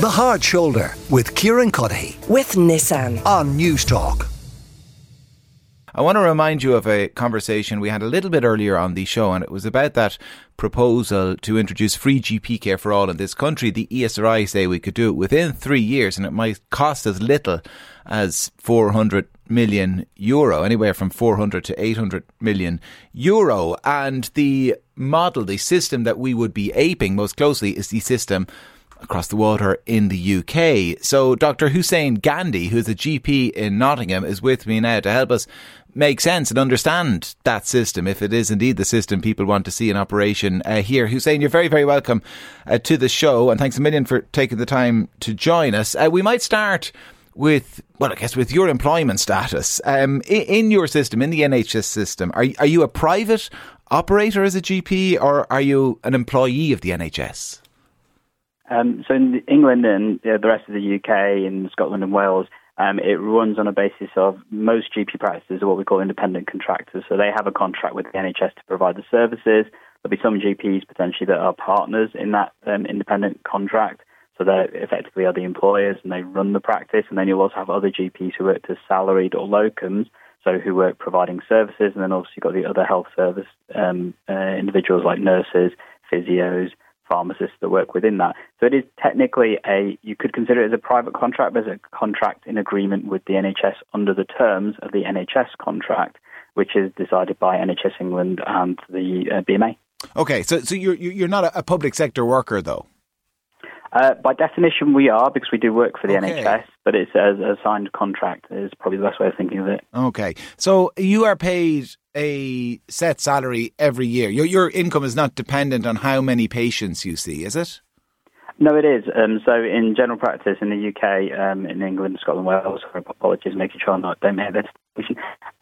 The Hard Shoulder with Kieran Cuddihy with Nissan. on Newstalk. I want to remind you of a conversation we had a little bit earlier on the show, and it was about that proposal to introduce free GP care for all in this country. The ESRI say we could do it within three years, and it might cost as little as 400 million euro, anywhere from 400 to 800 million euro. And the model, the system that we would be aping most closely is the system across the water in the UK. So Dr. Hussain Gandhi, who's a GP in Nottingham, is with me now to help us make sense and understand that system, if it is indeed the system people want to see in operation uh, here. Hussain, you're very, very welcome uh, to the show, and thanks a million for taking the time to join us. Uh, we might start with, well, I guess with your employment status. Um, in, in your system, in the NHS system, are, are you a private operator as a GP, or are you an employee of the NHS? Um, so in England and the rest of the UK, in Scotland and Wales, um, it runs on a basis of most GP practices are what we call independent contractors. So they have a contract with the NHS to provide the services. There'll be some GPs potentially that are partners in that um, independent contract. So they effectively are the employers and they run the practice. And then you'll also have other GPs who work as salaried or locums, so who work providing services. And then obviously you've got the other health service um, uh, individuals like nurses, physios, pharmacists that work within that. So it is technically a, you could consider it as a private contract, but a contract in agreement with the NHS under the terms of the NHS contract, which is decided by NHS England and the uh, BMA. Okay, so so you're you're not a public sector worker though. Uh, by definition, we are because we do work for the Okay. NHS, but it's a, a signed contract is probably the best way of thinking of it. Okay, so you are paid a set salary every year. Your your income is not dependent on how many patients you see, is it? No, it is. Um, so in general practice in the UK, um, in England, Scotland, Wales, apologies, making sure I'm not don't make this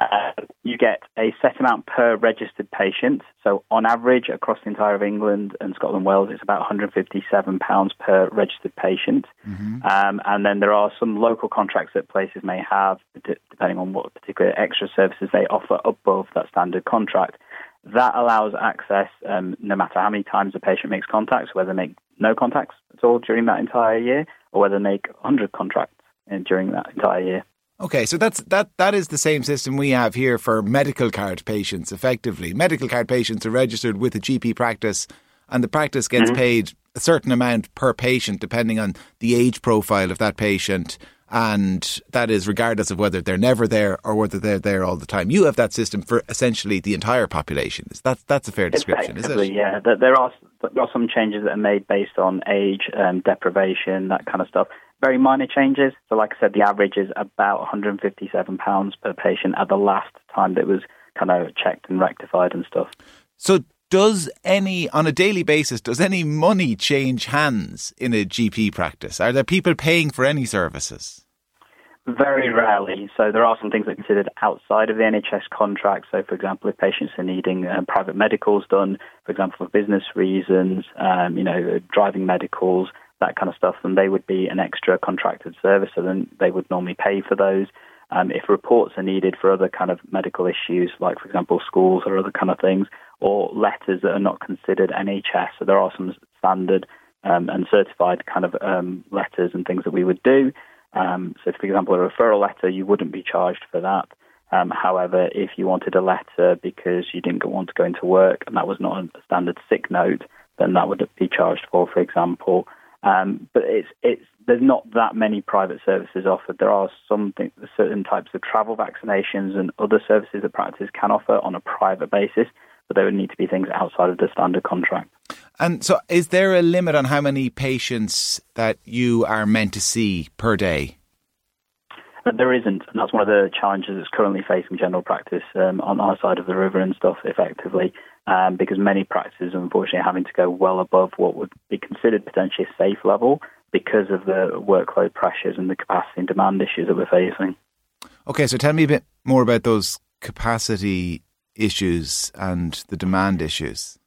uh, you get a set amount per registered patient. So on average, across the entire of England and Scotland, Wales, it's about 157 pounds per registered patient. Um, and then there are some local contracts that places may have, depending on what particular extra services they offer above that standard contract. That allows access um, no matter how many times the patient makes contacts, whether they make no contacts at all during that entire year, or whether they make 100 contracts uh, during that entire year. Okay, so that's that that is the same system we have here for medical card patients. Effectively, medical card patients are registered with a GP practice, and the practice gets paid a certain amount per patient, depending on the age profile of that patient, and that is regardless of whether they're never there or whether they're there all the time. You have that system for essentially the entire population. Is that that's a fair description? Is it? yeah. There, there are there are some changes that are made based on age, um, deprivation, that kind of stuff. Very minor changes. So, like I said, the average is about 157 pounds per patient at the last time that it was kind of checked and rectified and stuff. So does any on a daily basis does any money change hands in a GP practice? Are there people paying for any services? Very rarely. So there are some things that are considered outside of the NHS contract. So, for example, if patients are needing uh, private medicals done, for example, for business reasons, um, you know, driving medicals, that kind of stuff, then they would be an extra contracted service. So then they would normally pay for those. Um, if reports are needed for other kind of medical issues, like, for example, schools or other kind of things, or letters that are not considered NHS, so there are some standard um, and certified kind of um, letters and things that we would do. Um, so, for example, a referral letter, you wouldn't be charged for that. Um, however, if you wanted a letter because you didn't want to go into work and that was not a standard sick note, then that would be charged for, for example. Um, but it's it's there's not that many private services offered. There are some things, certain types of travel vaccinations and other services that practices can offer on a private basis, but there would need to be things outside of the standard contract. And so is there a limit on how many patients that you are meant to see per day? There isn't, and that's one of the challenges that's currently facing general practice um, on our side of the river and stuff, effectively, um, because many practices are unfortunately having to go well above what would be considered potentially a safe level because of the workload pressures and the capacity and demand issues that we're facing. Okay, so tell me a bit more about those capacity issues and the demand issues.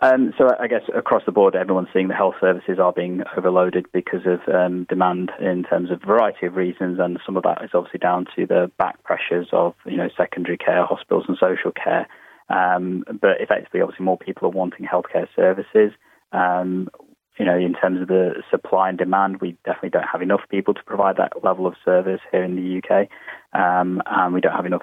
Um, so I guess across the board, everyone's seeing the health services are being overloaded because of um, demand in terms of a variety of reasons, and some of that is obviously down to the back pressures of you know secondary care, hospitals, and social care. Um, but effectively, obviously, more people are wanting healthcare services. Um, you know, in terms of the supply and demand, we definitely don't have enough people to provide that level of service here in the UK, um, and we don't have enough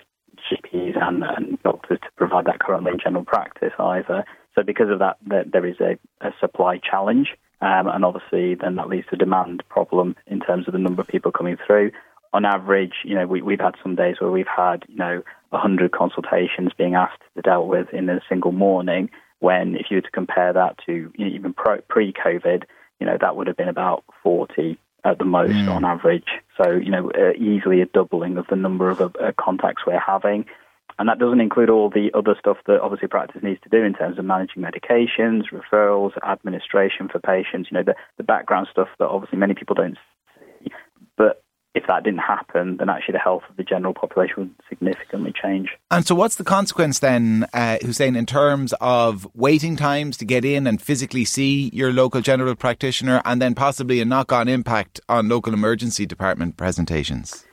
GPs and, and, doctors to provide that currently in general practice either. So because of that, there is a, a supply challenge, um, and obviously then that leads to demand problem in terms of the number of people coming through. On average, you know, we, we've had some days where we've had, you know, 100 consultations being asked to dealt with in a single morning. When, if you were to compare that to you know, even pre-COVID, you know, that would have been about 40 at the most mm. on average. So, you know, uh, easily a doubling of the number of uh, contacts we're having. And that doesn't include all the other stuff that obviously practice needs to do in terms of managing medications, referrals, administration for patients, you know, the, the background stuff that obviously many people don't if that didn't happen, then actually the health of the general population would significantly change. And so, what's the consequence then, uh, Hussain, in terms of waiting times to get in and physically see your local general practitioner, and then possibly a knock on impact on local emergency department presentations?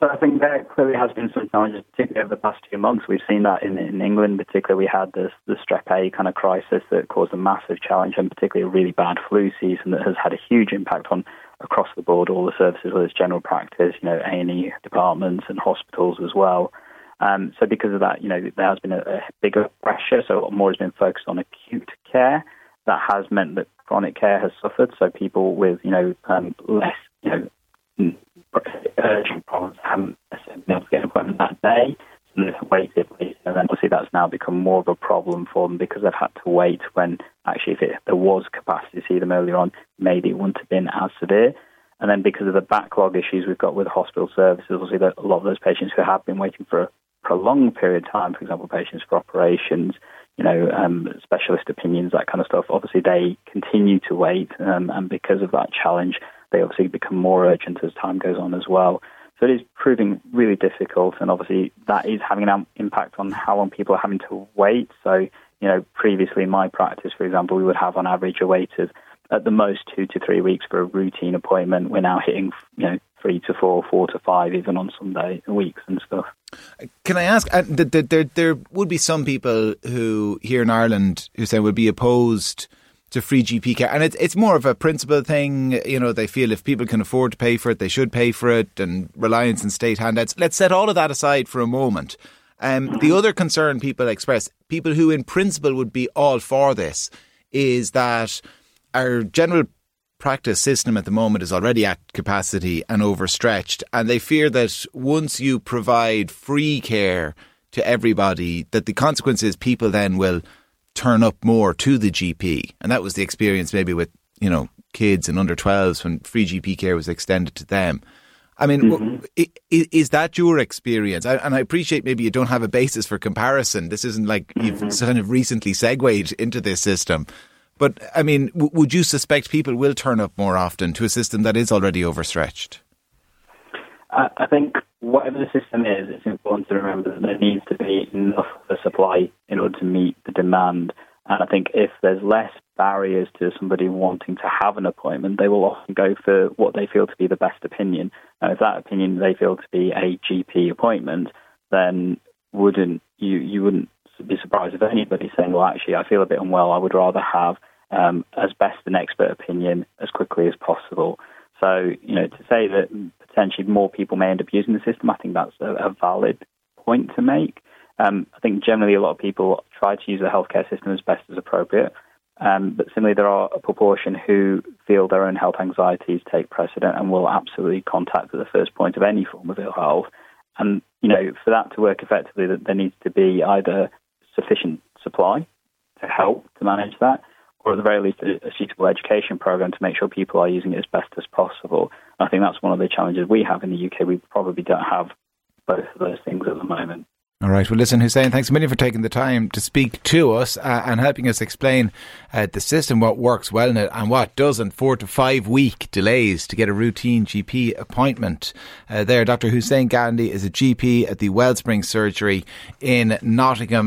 So I think there clearly has been some challenges, particularly over the past two months. We've seen that in, in England, particularly we had this the strep A kind of crisis that caused a massive challenge, and particularly a really bad flu season that has had a huge impact on across the board all the services, whether it's general practice, you know, A and E departments and hospitals as well. Um, so because of that, you know, there has been a, a bigger pressure. So more has been focused on acute care. That has meant that chronic care has suffered. So people with, you know, um, less, you know, urgent problems haven't been able to get an appointment that day. Waited, and then obviously that's now become more of a problem for them because they've had to wait when actually if it, there was capacity to see them earlier on, maybe it wouldn't have been as severe. And then because of the backlog issues we've got with hospital services, obviously a lot of those patients who have been waiting for a prolonged period of time, for example, patients for operations, you know, um, specialist opinions, that kind of stuff, obviously they continue to wait. Um, and because of that challenge, they obviously become more urgent as time goes on as well. So it is proving really difficult, and obviously that is having an impact on how long people are having to wait. So, you know, previously in my practice, for example, we would have on average a wait of at the most two to three weeks for a routine appointment. We're now hitting, you know, three to four, four to five, even on some day weeks and stuff. Can I ask? Uh, there, there, there would be some people who here in Ireland who say would be opposed to free GP care, and it's it's more of a principle thing. You know, they feel if people can afford to pay for it, they should pay for it, and reliance on state handouts. Let's set all of that aside for a moment. Um, the other concern people express, people who in principle would be all for this, is that our general practice system at the moment is already at capacity and overstretched, and they fear that once you provide free care to everybody, that the consequence is people then will turn up more to the GP. And that was the experience maybe with, you know, kids and under 12s when free GP care was extended to them. I mean, mm-hmm. is that your experience? And I appreciate maybe you don't have a basis for comparison. This isn't like you've mm-hmm. kind of recently segued into this system. But I mean, would you suspect people will turn up more often to a system that is already overstretched? I think whatever the system is, it's important to remember that there needs to be enough of a supply in order to meet the demand. And I think if there's less barriers to somebody wanting to have an appointment, they will often go for what they feel to be the best opinion. And if that opinion they feel to be a GP appointment, then wouldn't you you wouldn't be surprised if anybody saying, "Well, actually, I feel a bit unwell. I would rather have um, as best an expert opinion as quickly as possible." So, you know, to say that potentially more people may end up using the system, I think that's a, a valid point to make. Um, I think generally a lot of people try to use the healthcare system as best as appropriate. Um, but similarly, there are a proportion who feel their own health anxieties take precedent and will absolutely contact at the first point of any form of ill health. And, you know, for that to work effectively, that there needs to be either sufficient supply to help to manage that, or at the very least, a, suitable education program to make sure people are using it as best as possible. I think that's one of the challenges we have in the UK. We probably don't have both of those things at the moment. All right. Well, listen, Hussain, thanks a million for taking the time to speak to us uh, and helping us explain uh, the system, what works well in it and what doesn't. Four to five week delays to get a routine GP appointment. Uh, there, Dr. Hussain Gandhi is a GP at the Wellspring Surgery in Nottingham.